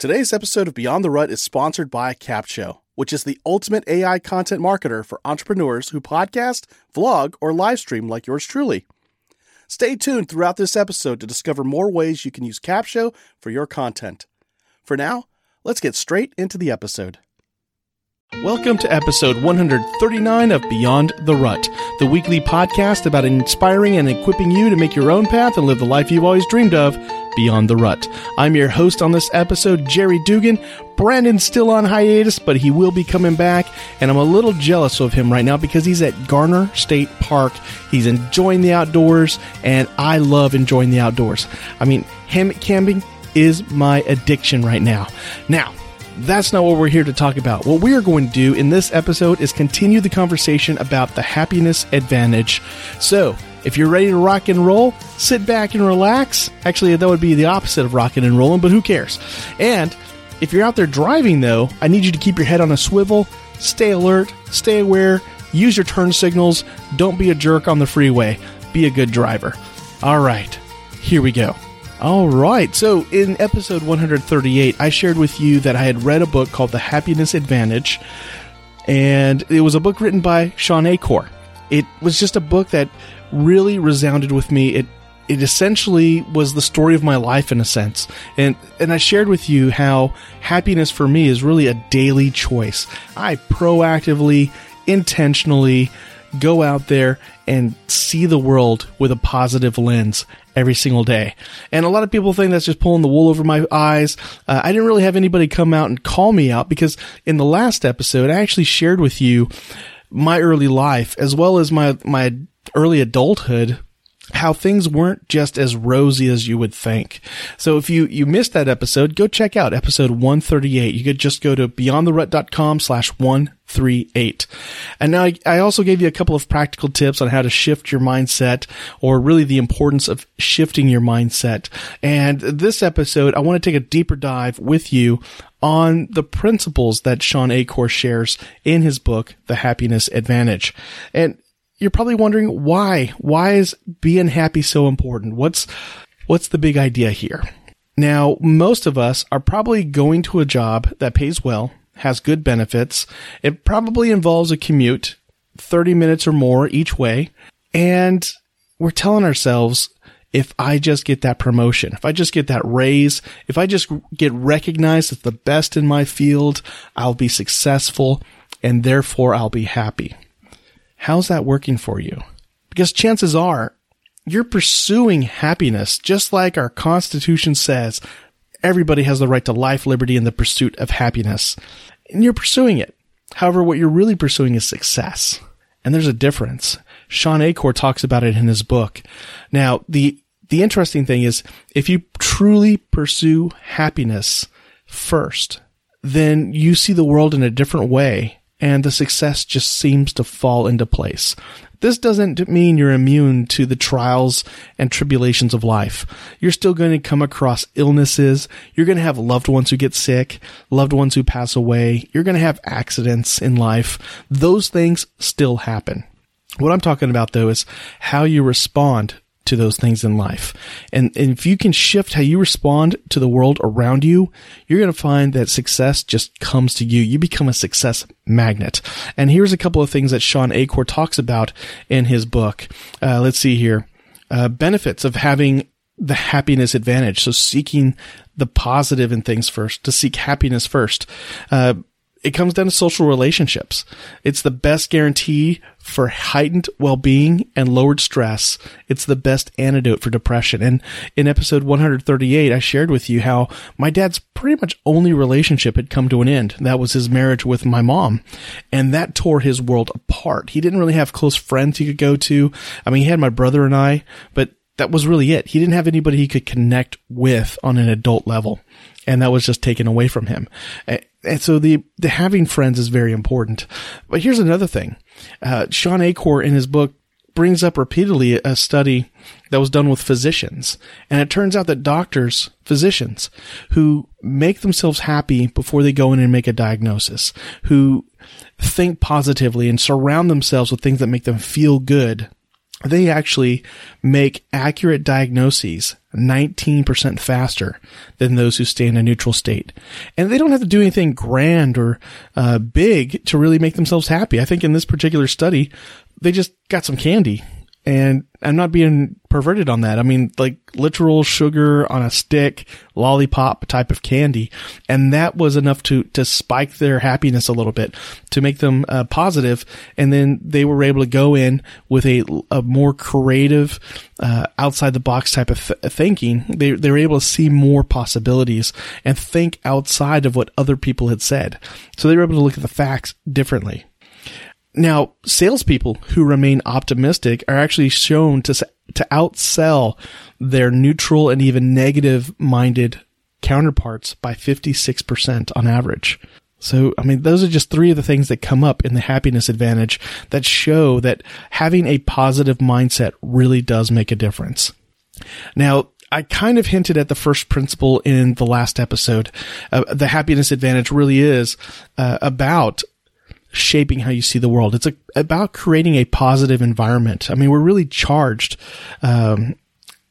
Today's episode of Beyond the Rut is sponsored by Capsho, which is the ultimate AI content marketer for entrepreneurs who podcast, vlog, or live stream like yours truly. Stay tuned throughout this episode to discover more ways you can use Capsho for your content. For now, let's get straight into the episode. Welcome to episode 139 of Beyond the Rut, the weekly podcast about inspiring and equipping you to make your own path and live the life you've always dreamed of beyond the rut. I'm your host on this episode, Jerry Dugan. Brandon's still on hiatus, but he will be coming back, and I'm a little jealous of him right now because he's at Garner State Park. He's enjoying the outdoors, and I love enjoying the outdoors. I mean, hammock camping is my addiction right now. Now, that's not what we're here to talk about. What we are going to do in this episode is continue the conversation about the happiness advantage. So, if you're ready to rock and roll, sit back and relax. Actually, that would be the opposite of rocking and rolling, but who cares? And if you're out there driving, though, I need you to keep your head on a swivel, stay alert, stay aware, use your turn signals, don't be a jerk on the freeway, be a good driver. All right, here we go. All right. So, in episode 138, I shared with you that I had read a book called The Happiness Advantage, and it was a book written by Shawn Achor. It was just a book that really resounded with me. It it essentially was the story of my life in a sense. And and I shared with you how happiness for me is really a daily choice. I proactively, intentionally go out there and see the world with a positive lens every single day. And a lot of people think that's just pulling the wool over my eyes. Uh, I didn't really have anybody come out and call me out because in the last episode, I actually shared with you my early life as well as my, my early adulthood how things weren't just as rosy as you would think. So if you, you missed that episode, go check out episode 138. You could just go to beyondtherut.com slash 138. And now I, I also gave you a couple of practical tips on how to shift your mindset or really the importance of shifting your mindset. And this episode, I want to take a deeper dive with you on the principles that Shawn Achor shares in his book, The Happiness Advantage. And you're probably wondering why. Why is being happy so important? What's what's the big idea here? Now, most of us are probably going to a job that pays well, has good benefits. It probably involves a commute, 30 minutes or more each way, and we're telling ourselves if I just get that promotion, if I just get that raise, if I just get recognized as the best in my field, I'll be successful and therefore I'll be happy. How's that working for you? Because chances are you're pursuing happiness just like our constitution says everybody has the right to life, liberty, and the pursuit of happiness. And you're pursuing it. However, what you're really pursuing is success. And there's a difference. Shawn Achor talks about it in his book. Now, the, the interesting thing is if you truly pursue happiness first, then you see the world in a different way and the success just seems to fall into place. This doesn't mean you're immune to the trials and tribulations of life. You're still going to come across illnesses. You're going to have loved ones who get sick, loved ones who pass away. You're going to have accidents in life. Those things still happen. What I'm talking about though is how you respond to those things in life. And, and if you can shift how you respond to the world around you, you're going to find that success just comes to you. You become a success magnet. And here's a couple of things that Shawn Achor talks about in his book. Uh, let's see here. Uh, benefits of having the happiness advantage. So seeking the positive in things first, to seek happiness first. Uh, it comes down to social relationships. It's the best guarantee for heightened well-being and lowered stress. It's the best antidote for depression. And in episode 138, I shared with you how my dad's pretty much only relationship had come to an end. That was his marriage with my mom. And that tore his world apart. He didn't really have close friends he could go to. I mean, he had my brother and I, but that was really it. He didn't have anybody he could connect with on an adult level. And that was just taken away from him. And so the, the having friends is very important. But here's another thing. Uh, Shawn Achor in his book brings up repeatedly a study that was done with physicians. And it turns out that doctors, physicians who make themselves happy before they go in and make a diagnosis, who think positively and surround themselves with things that make them feel good, they actually make accurate diagnoses 19% faster than those who stay in a neutral state. And they don't have to do anything grand or uh, big to really make themselves happy. I think in this particular study, they just got some candy and I'm not being perverted on that. I mean, like literal sugar on a stick, lollipop type of candy. And that was enough to, to spike their happiness a little bit, to make them uh, positive. And then they were able to go in with a, a more creative, uh, outside the box type of th- thinking. They, they were able to see more possibilities and think outside of what other people had said. So they were able to look at the facts differently. Now, salespeople who remain optimistic are actually shown to to outsell their neutral and even negative minded counterparts by 56% on average. So, I mean, those are just three of the things that come up in the happiness advantage that show that having a positive mindset really does make a difference. Now, I kind of hinted at the first principle in the last episode. Uh, the happiness advantage really is uh, about shaping how you see the world. It's a, about creating a positive environment. I mean, we're really charged um,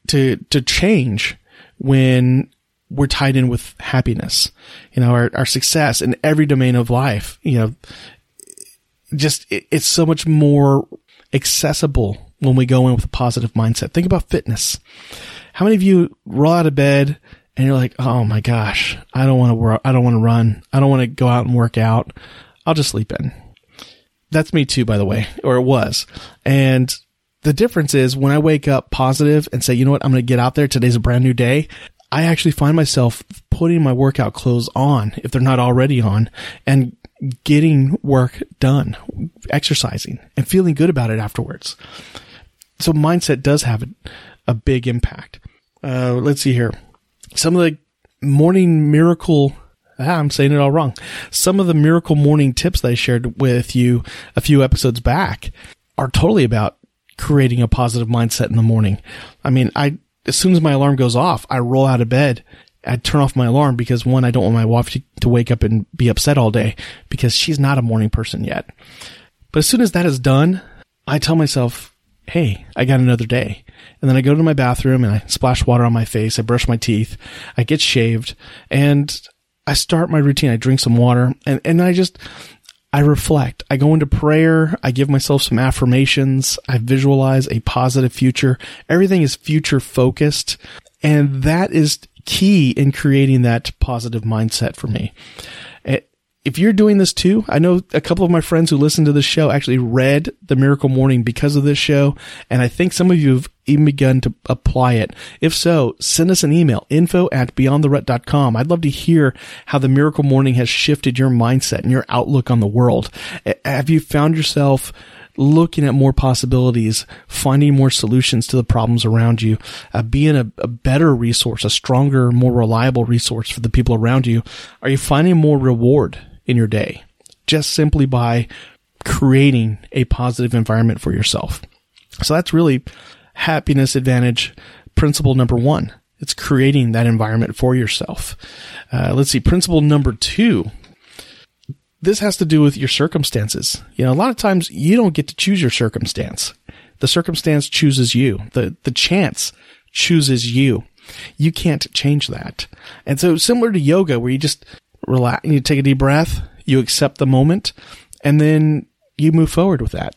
to to change when we're tied in with happiness. You know, our, our success in every domain of life. You know, just it, it's so much more accessible when we go in with a positive mindset. Think about fitness. How many of you roll out of bed and you're like, "Oh my gosh, I don't want to work. I don't want to run. I don't want to go out and work out." I'll just sleep in. That's me too, by the way, or it was. And the difference is when I wake up positive and say, you know what, I'm going to get out there. Today's a brand new day. I actually find myself putting my workout clothes on if they're not already on and getting work done, exercising and feeling good about it afterwards. So mindset does have a, big impact. Uh, let's see here. Some of the morning miracle Ah, I'm saying it all wrong. Some of the miracle morning tips that I shared with you a few episodes back are totally about creating a positive mindset in the morning. I mean, I, as soon as my alarm goes off, I roll out of bed. I turn off my alarm because one, I don't want my wife to, to wake up and be upset all day because she's not a morning person yet. But as soon as that is done, I tell myself, Hey, I got another day. And then I go to my bathroom and I splash water on my face. I brush my teeth. I get shaved and I start my routine. I drink some water and, and I just, I reflect. I go into prayer. I give myself some affirmations. I visualize a positive future. Everything is future focused. And that is key in creating that positive mindset for me eh, if you're doing this too, I know a couple of my friends who listen to this show actually read the Miracle Morning because of this show. And I think some of you have even begun to apply it. If so, send us an email, info at beyondtherut.com. I'd love to hear how the Miracle Morning has shifted your mindset and your outlook on the world. Have you found yourself looking at more possibilities, finding more solutions to the problems around you, uh, being a, a, better resource, a stronger, more reliable resource for the people around you? Are you finding more reward in your day just simply by creating a positive environment for yourself. So that's really happiness advantage principle number one. It's creating that environment for yourself. Uh, let's see. Principle number two. This has to do with your circumstances. You know, a lot of times you don't get to choose your circumstance. The circumstance chooses you. The, the chance chooses you. You can't change that. And so similar to yoga where you just relax, and you take a deep breath, you accept the moment, and then you move forward with that.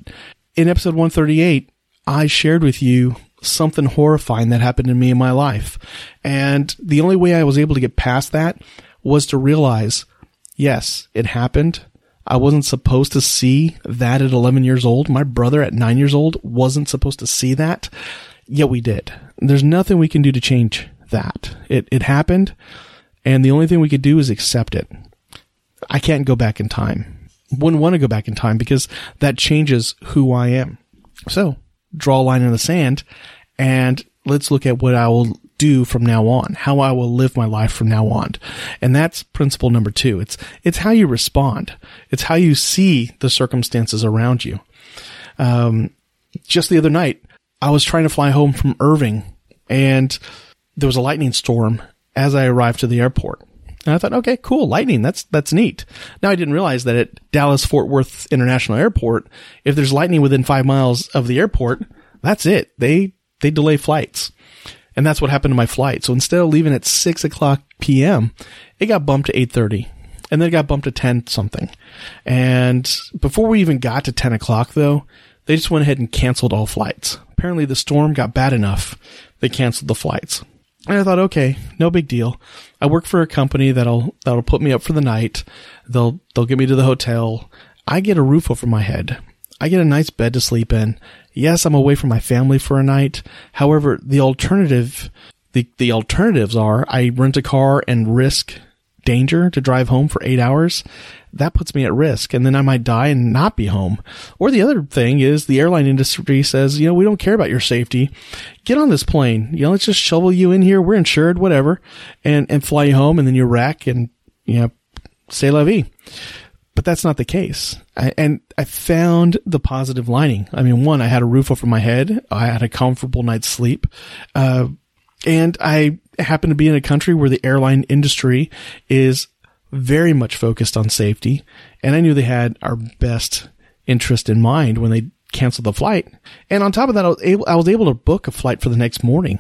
In episode 138, I shared with you something horrifying that happened to me in my life. And the only way I was able to get past that was to realize, yes, it happened. I wasn't supposed to see that at 11 years old. My brother at nine years old wasn't supposed to see that. Yet we did. There's nothing we can do to change that. It, it happened. And the only thing we could do is accept it. I can't go back in time. Wouldn't want to go back in time because that changes who I am. So draw a line in the sand and let's look at what I will do from now on, how I will live my life from now on. And that's principle number two. It's, it's how you respond. It's how you see the circumstances around you. Um, just the other night, I was trying to fly home from Irving and there was a lightning storm as I arrived to the airport. And I thought, okay, cool, lightning. That's that's neat. Now I didn't realize that at Dallas Fort Worth International Airport, if there's lightning within five miles of the airport, that's it. They they delay flights. And that's what happened to my flight. So instead of leaving at 6 o'clock p.m., it got bumped to 8.30 and then it got bumped to 10 something. And before we even got to 10 o'clock though, they just went ahead and canceled all flights. Apparently the storm got bad enough. They canceled the flights. And I thought, okay, no big deal. I work for a company that'll, that'll put me up for the night. They'll, they'll get me to the hotel. I get a roof over my head. I get a nice bed to sleep in. Yes, I'm away from my family for a night. However, the alternative, the, the alternatives are I rent a car and risk danger to drive home for eight hours. That puts me at risk and then I might die and not be home. Or the other thing is the airline industry says, you know, we don't care about your safety. Get on this plane. You know, let's just shovel you in here. We're insured, whatever, and, and fly you home and then you wreck and, you know, say la vie but that's not the case. I, and I found the positive lining. I mean, one, I had a roof over my head. I had a comfortable night's sleep. Uh, and I happen to be in a country where the airline industry is very much focused on safety. And I knew they had our best interest in mind when they canceled the flight. And on top of that, I was able, I was able to book a flight for the next morning.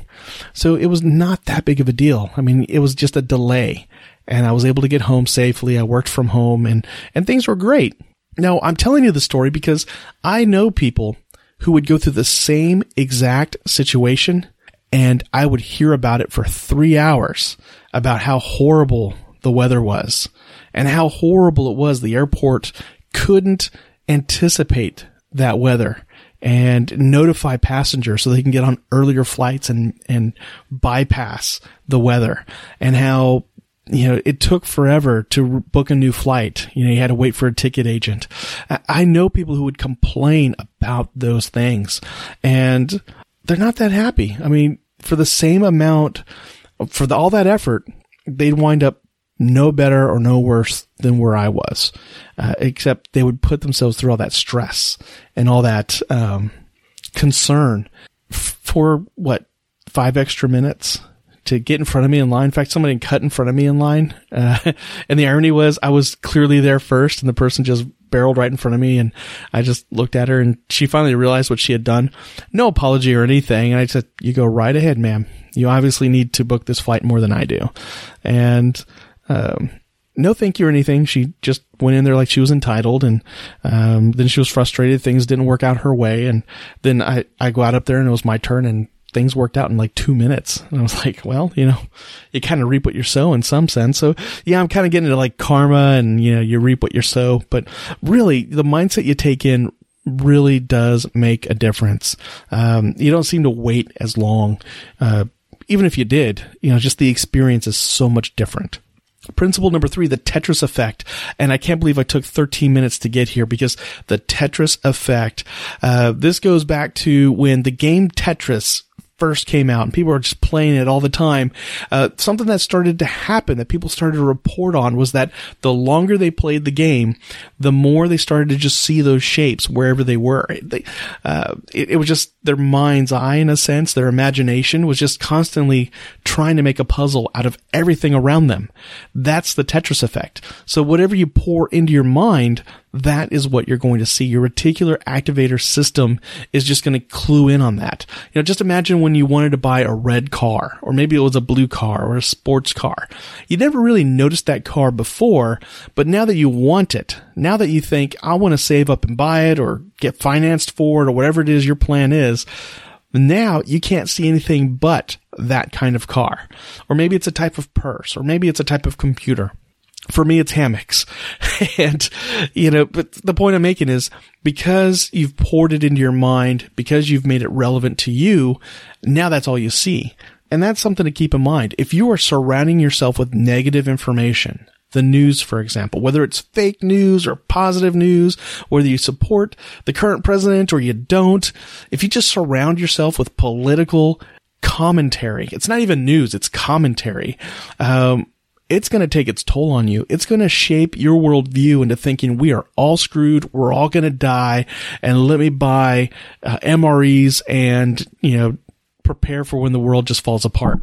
So it was not that big of a deal. I mean, it was just a delay and I was able to get home safely. I worked from home and, and things were great. Now I'm telling you the story because I know people who would go through the same exact situation and I would hear about it for three hours about how horrible the weather was and how horrible it was. The airport couldn't anticipate that weather and notify passengers so they can get on earlier flights and, and bypass the weather and how you know, it took forever to book a new flight. You know, you had to wait for a ticket agent. I know people who would complain about those things and they're not that happy. I mean, for the same amount, for the, all that effort, they'd wind up no better or no worse than where I was, uh, except they would put themselves through all that stress and all that, um, concern f- for what, five extra minutes? to get in front of me in line. In fact, somebody cut in front of me in line. Uh, and the irony was I was clearly there first and the person just barreled right in front of me. And I just looked at her and she finally realized what she had done. No apology or anything. And I said, you go right ahead, ma'am. You obviously need to book this flight more than I do. And, um, no thank you or anything. She just went in there like she was entitled and, um, then she was frustrated. Things didn't work out her way. And then I, I go out up there and it was my turn and things worked out in like two minutes. And I was like, well, you know, you kind of reap what you sow in some sense. So yeah, I'm kind of getting into like karma and, you know, you reap what you sow, but really the mindset you take in really does make a difference. Um, you don't seem to wait as long. Uh, even if you did, you know, just the experience is so much different. Principle number three, the Tetris effect. And I can't believe I took 13 minutes to get here because the Tetris effect, uh, this goes back to when the game Tetris first came out and people were just playing it all the time. Uh, something that started to happen that people started to report on was that the longer they played the game, the more they started to just see those shapes wherever they were. They, uh, it, it was just their mind's eye in a sense, their imagination was just constantly trying to make a puzzle out of everything around them. That's the Tetris effect. So whatever you pour into your mind, that is what you're going to see. Your reticular activator system is just going to clue in on that. You know, just imagine when you wanted to buy a red car, or maybe it was a blue car or a sports car. You never really noticed that car before, but now that you want it, now that you think, I want to save up and buy it or get financed for it or whatever it is your plan is, now you can't see anything but that kind of car. Or maybe it's a type of purse, or maybe it's a type of computer for me, it's hammocks. and, you know, but the point I'm making is because you've poured it into your mind, because you've made it relevant to you, now that's all you see. And that's something to keep in mind. If you are surrounding yourself with negative information, the news, for example, whether it's fake news or positive news, whether you support the current president or you don't, if you just surround yourself with political commentary, it's not even news, it's commentary. Um, it's going to take its toll on you. It's going to shape your worldview into thinking we are all screwed. We're all going to die. And let me buy uh, MREs and, you know, prepare for when the world just falls apart.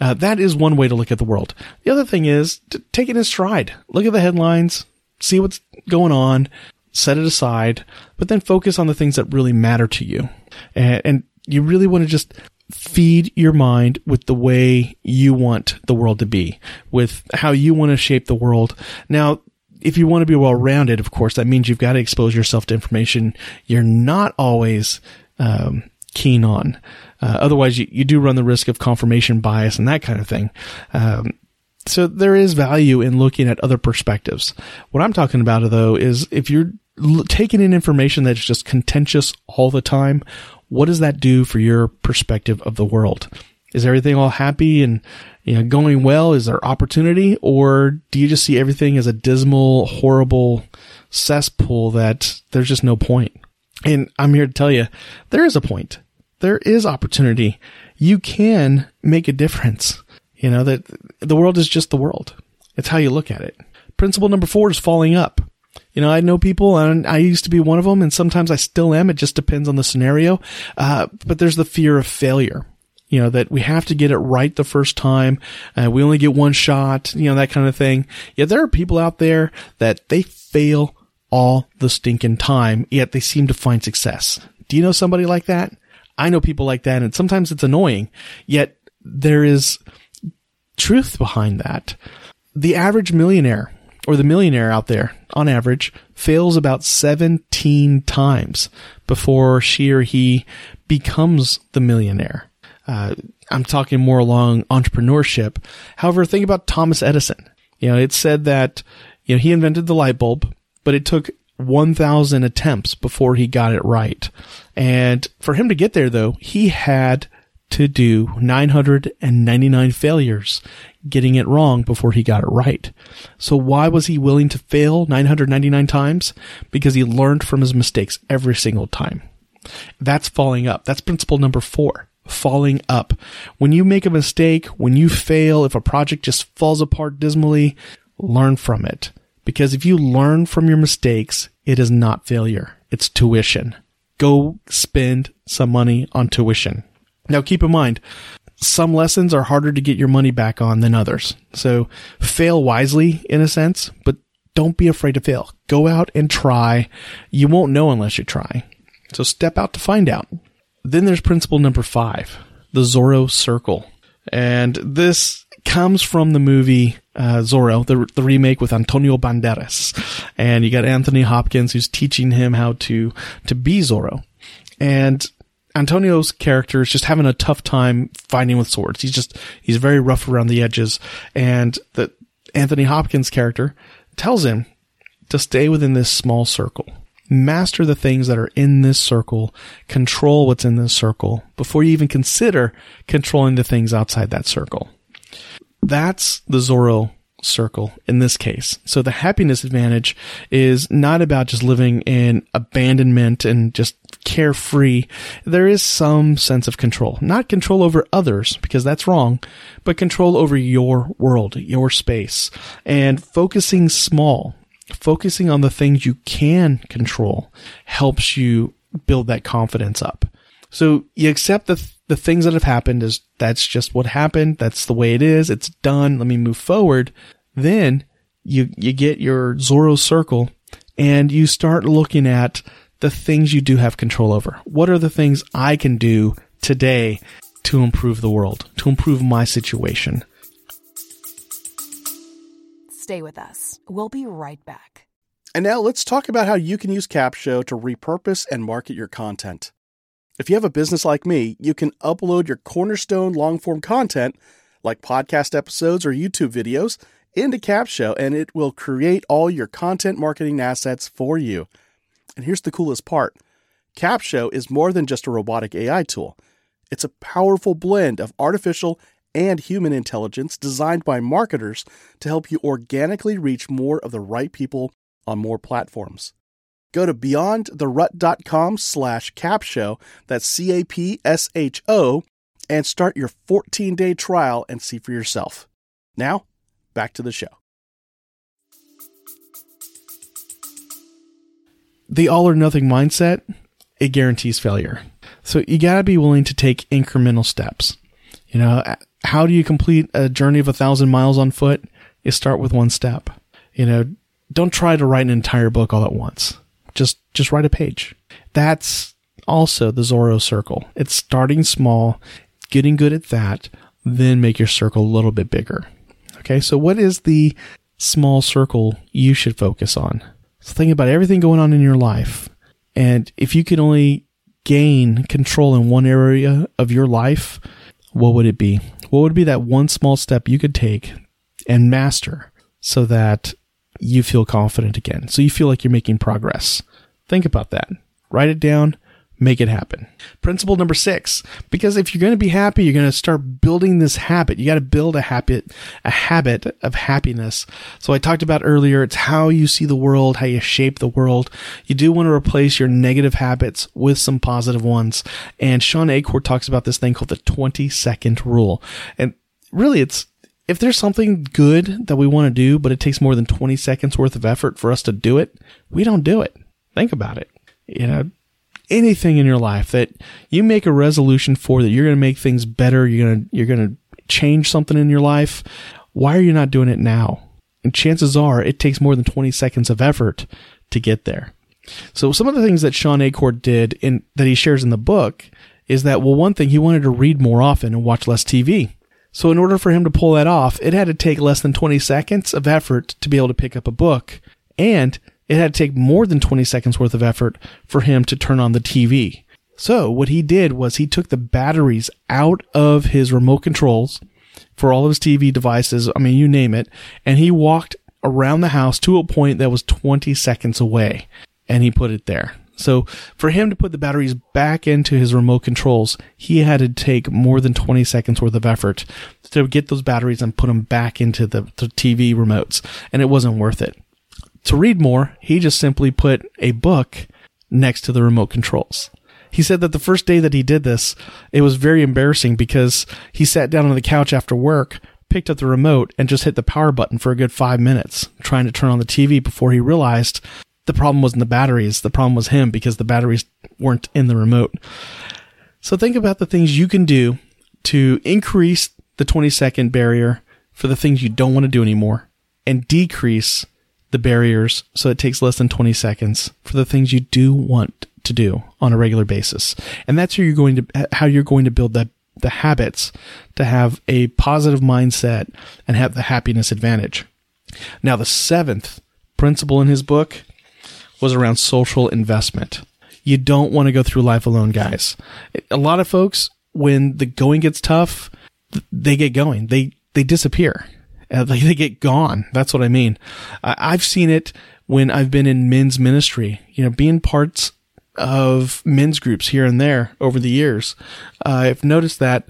Uh, that is one way to look at the world. The other thing is to take it in stride. Look at the headlines, see what's going on, set it aside, but then focus on the things that really matter to you. And, and you really want to just feed your mind with the way you want the world to be, with how you want to shape the world. Now, if you want to be well rounded, of course, that means you've got to expose yourself to information you're not always um, keen on. Uh, otherwise, you, you do run the risk of confirmation bias and that kind of thing. Um, so there is value in looking at other perspectives. What I'm talking about, though, is if you're taking in information that's just contentious all the time, what does that do for your perspective of the world? Is everything all happy and you know going well? Is there opportunity, or do you just see everything as a dismal, horrible cesspool that there's just no point? And I'm here to tell you, there is a point. There is opportunity. You can make a difference. You know that the world is just the world. It's how you look at it. Principle number four is falling up. You know, I know people, and I used to be one of them, and sometimes I still am. It just depends on the scenario. Uh, but there's the fear of failure. You know, that we have to get it right the first time. Uh, we only get one shot, you know, that kind of thing. Yeah, there are people out there that they fail all the stinking time, yet they seem to find success. Do you know somebody like that? I know people like that, and sometimes it's annoying, yet there is truth behind that. The average millionaire or the millionaire out there, on average, fails about 17 times before she or he becomes the millionaire. Uh, I'm talking more along entrepreneurship. However, think about Thomas Edison. You know, it said that, you know, he invented the light bulb, but it took 1,000 attempts before he got it right. And for him to get there, though, he had to do 999 failures getting it wrong before he got it right. So why was he willing to fail 999 times? Because he learned from his mistakes every single time. That's falling up. That's principle number four. Falling up. When you make a mistake, when you fail, if a project just falls apart dismally, learn from it. Because if you learn from your mistakes, it is not failure. It's tuition. Go spend some money on tuition. Now keep in mind, some lessons are harder to get your money back on than others. So fail wisely in a sense, but don't be afraid to fail. Go out and try. You won't know unless you try. So step out to find out. Then there's principle number five, the Zorro Circle. And this comes from the movie uh, Zorro, the, the remake with Antonio Banderas. And you got Anthony Hopkins who's teaching him how to, to be Zorro. And Antonio's character is just having a tough time fighting with swords. He's just, he's very rough around the edges. And the Anthony Hopkins character tells him to stay within this small circle. Master the things that are in this circle. Control what's in this circle before you even consider controlling the things outside that circle. That's the Zorro circle in this case. So the happiness advantage is not about just living in abandonment and just carefree. There is some sense of control, not control over others because that's wrong, but control over your world, your space and focusing small, focusing on the things you can control helps you build that confidence up. So you accept the the things that have happened is that's just what happened. That's the way it is. It's done. Let me move forward. Then you, you get your Zorro circle and you start looking at the things you do have control over. What are the things I can do today to improve the world, to improve my situation? Stay with us. We'll be right back. And now let's talk about how you can use Capsho to repurpose and market your content. If you have a business like me, you can upload your cornerstone long form content, like podcast episodes or YouTube videos, into Capsho, and it will create all your content marketing assets for you. And here's the coolest part Capsho is more than just a robotic AI tool, it's a powerful blend of artificial and human intelligence designed by marketers to help you organically reach more of the right people on more platforms. Go to beyondtherut.com slash capsho, that's C-A-P-S-H-O, and start your 14-day trial and see for yourself. Now, back to the show. The all or nothing mindset, it guarantees failure. So you gotta be willing to take incremental steps. You know, how do you complete a journey of a thousand miles on foot? You start with one step. You know, don't try to write an entire book all at once just just write a page. That's also the Zorro circle. It's starting small, getting good at that, then make your circle a little bit bigger. Okay, so what is the small circle you should focus on? So think about everything going on in your life. And if you could only gain control in one area of your life, what would it be? What would be that one small step you could take and master so that you feel confident again? So you feel like you're making progress. Think about that. Write it down make it happen. Principle number six, because if you're going to be happy, you're going to start building this habit. You got to build a habit, a habit of happiness. So I talked about earlier, it's how you see the world, how you shape the world. You do want to replace your negative habits with some positive ones. And Shawn Achor talks about this thing called the 20 second rule. And really it's, if there's something good that we want to do, but it takes more than 20 seconds worth of effort for us to do it, we don't do it. Think about it. You know, anything in your life that you make a resolution for that you're going to make things better, you're going to you're going to change something in your life, why are you not doing it now? And chances are it takes more than 20 seconds of effort to get there. So some of the things that Shawn Achor did in that he shares in the book is that well one thing he wanted to read more often and watch less TV. So in order for him to pull that off, it had to take less than 20 seconds of effort to be able to pick up a book and it had to take more than 20 seconds worth of effort for him to turn on the TV. So what he did was he took the batteries out of his remote controls for all of his TV devices. I mean, you name it. And he walked around the house to a point that was 20 seconds away and he put it there. So for him to put the batteries back into his remote controls, he had to take more than 20 seconds worth of effort to get those batteries and put them back into the, the TV remotes. And it wasn't worth it to read more, he just simply put a book next to the remote controls. He said that the first day that he did this, it was very embarrassing because he sat down on the couch after work, picked up the remote, and just hit the power button for a good five minutes, trying to turn on the TV before he realized the problem wasn't the batteries. The problem was him because the batteries weren't in the remote. So think about the things you can do to increase the 20 second barrier for the things you don't want to do anymore and decrease the barriers so it takes less than 20 seconds for the things you do want to do on a regular basis. And that's how you're going to, how you're going to build that, the habits to have a positive mindset and have the happiness advantage. Now, the seventh principle in his book was around social investment. You don't want to go through life alone, guys. A lot of folks, when the going gets tough, they get going. They, they disappear uh, like they get gone. That's what I mean. I've seen it when I've been in men's ministry, you know, being parts of men's groups here and there over the years. Uh, I've noticed that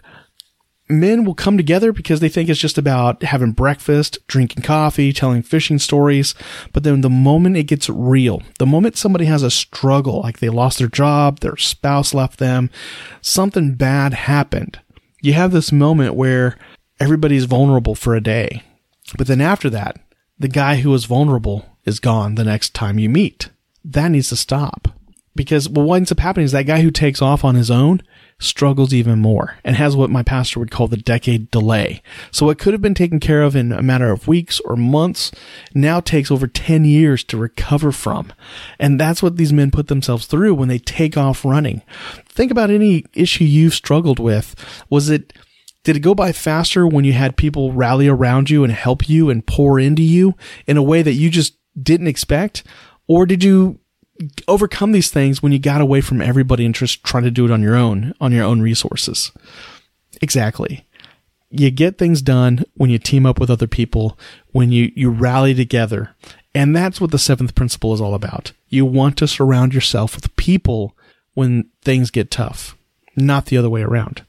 men will come together because they think it's just about having breakfast, drinking coffee, telling fishing stories. But then the moment it gets real, the moment somebody has a struggle, like they lost their job, their spouse left them, something bad happened, you have this moment where everybody's vulnerable for a day. But then after that, the guy who was vulnerable is gone the next time you meet. That needs to stop. Because what ends up happening is that guy who takes off on his own struggles even more and has what my pastor would call the decade delay. So what could have been taken care of in a matter of weeks or months now takes over 10 years to recover from. And that's what these men put themselves through when they take off running. Think about any issue you've struggled with. Was it did it go by faster when you had people rally around you and help you and pour into you in a way that you just didn't expect? Or did you overcome these things when you got away from everybody and just try to do it on your own, on your own resources? Exactly. You get things done when you team up with other people, when you, you rally together. And that's what the seventh principle is all about. You want to surround yourself with people when things get tough, not the other way around.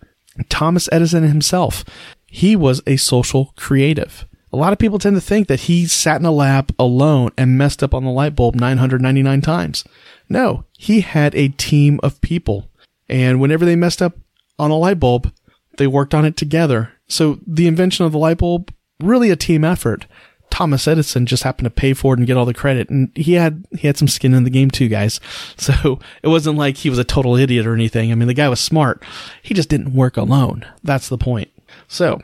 Thomas Edison himself, he was a social creative. A lot of people tend to think that he sat in a lab alone and messed up on the light bulb 999 times. No, he had a team of people. And whenever they messed up on a light bulb, they worked on it together. So the invention of the light bulb, really a team effort. Thomas Edison just happened to pay for it and get all the credit. And he had, he had some skin in the game too, guys. So it wasn't like he was a total idiot or anything. I mean, the guy was smart. He just didn't work alone. That's the point. So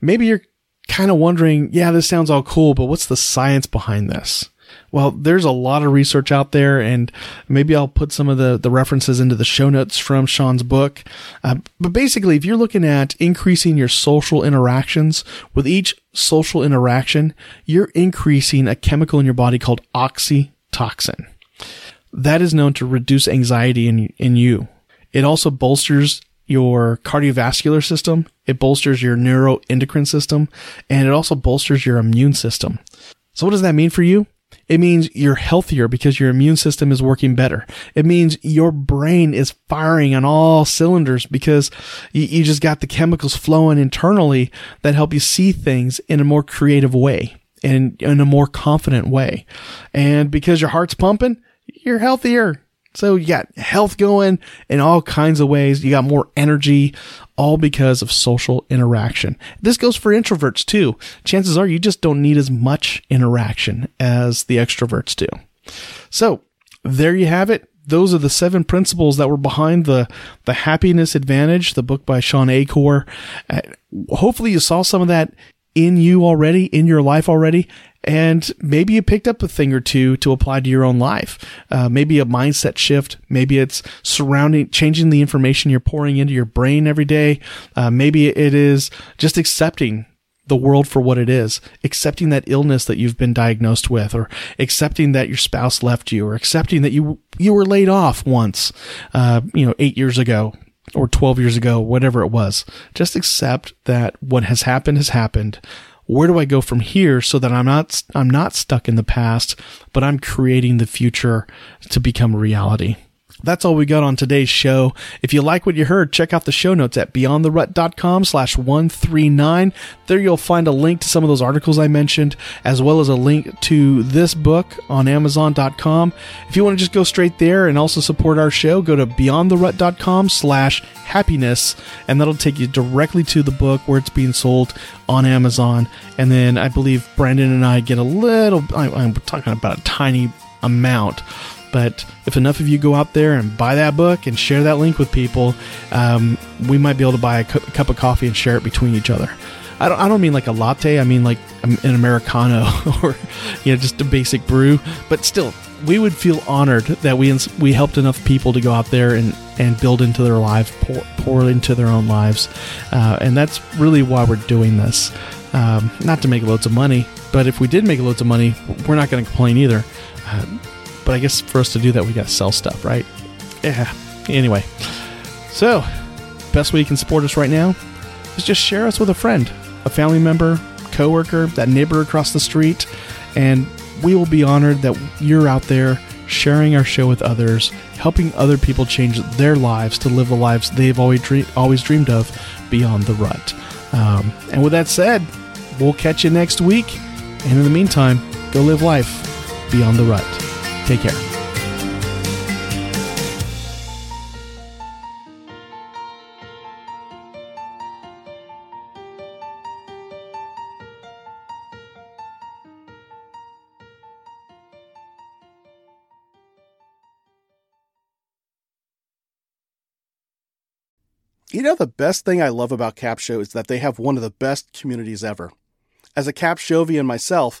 maybe you're kind of wondering, yeah, this sounds all cool, but what's the science behind this? Well, there's a lot of research out there, and maybe I'll put some of the, the references into the show notes from Shawn's book. Uh, but basically, if you're looking at increasing your social interactions, with each social interaction, you're increasing a chemical in your body called oxytocin. That is known to reduce anxiety in, in you. It also bolsters your cardiovascular system, it bolsters your neuroendocrine system, and it also bolsters your immune system. So, what does that mean for you? It means you're healthier because your immune system is working better. It means your brain is firing on all cylinders because you, you, just got the chemicals flowing internally that help you see things in a more creative way and in a more confident way. And because your heart's pumping, you're healthier. So you got health going in all kinds of ways. You got more energy, all because of social interaction. This goes for introverts too. Chances are you just don't need as much interaction as the extroverts do. So there you have it. Those are the seven principles that were behind the, the happiness advantage, the book by Shawn Achor. Uh, hopefully you saw some of that in you already, in your life already. And maybe you picked up a thing or two to apply to your own life. Uh, maybe a mindset shift. Maybe it's surrounding, changing the information you're pouring into your brain every day. Uh, maybe it is just accepting the world for what it is, accepting that illness that you've been diagnosed with, or accepting that your spouse left you, or accepting that you you were laid off once, uh, you know, eight years ago, or 12 years ago, whatever it was. Just accept that what has happened has happened where do I go from here so that I'm not I'm not stuck in the past, but I'm creating the future to become reality. That's all we got on today's show. If you like what you heard, check out the show notes at beyondtherut.com slash 139. There you'll find a link to some of those articles I mentioned, as well as a link to this book on amazon.com. If you want to just go straight there and also support our show, go to beyondtherut.com slash happiness, and that'll take you directly to the book where it's being sold on Amazon. And then I believe Brandon and I get a little, I'm talking about a tiny amount but if enough of you go out there and buy that book and share that link with people, um, we might be able to buy a, cu- cup of coffee and share it between each other. I don't, I don't mean like a latte. I mean like an Americano or, you know, just a basic brew. But still, we would feel honored that we ins- we helped enough people to go out there and, and build into their lives, pour, pour into their own lives. Uh, and that's really why we're doing this. Um, not to make loads of money, but if we did make loads of money, we're not going to complain either. Uh, but I guess for us to do that, we got to sell stuff, right? Yeah. Anyway, so best way you can support us right now is just share us with a friend, a family member, coworker, that neighbor across the street, and we will be honored that you're out there sharing our show with others, helping other people change their lives to live the lives they've always dream- always dreamed of beyond the rut. Um, and with that said, we'll catch you next week. And in the meantime, go live life beyond the rut. Take care. You know, the best thing I love about Capsho is that they have one of the best communities ever. As a Cap Capshovian myself,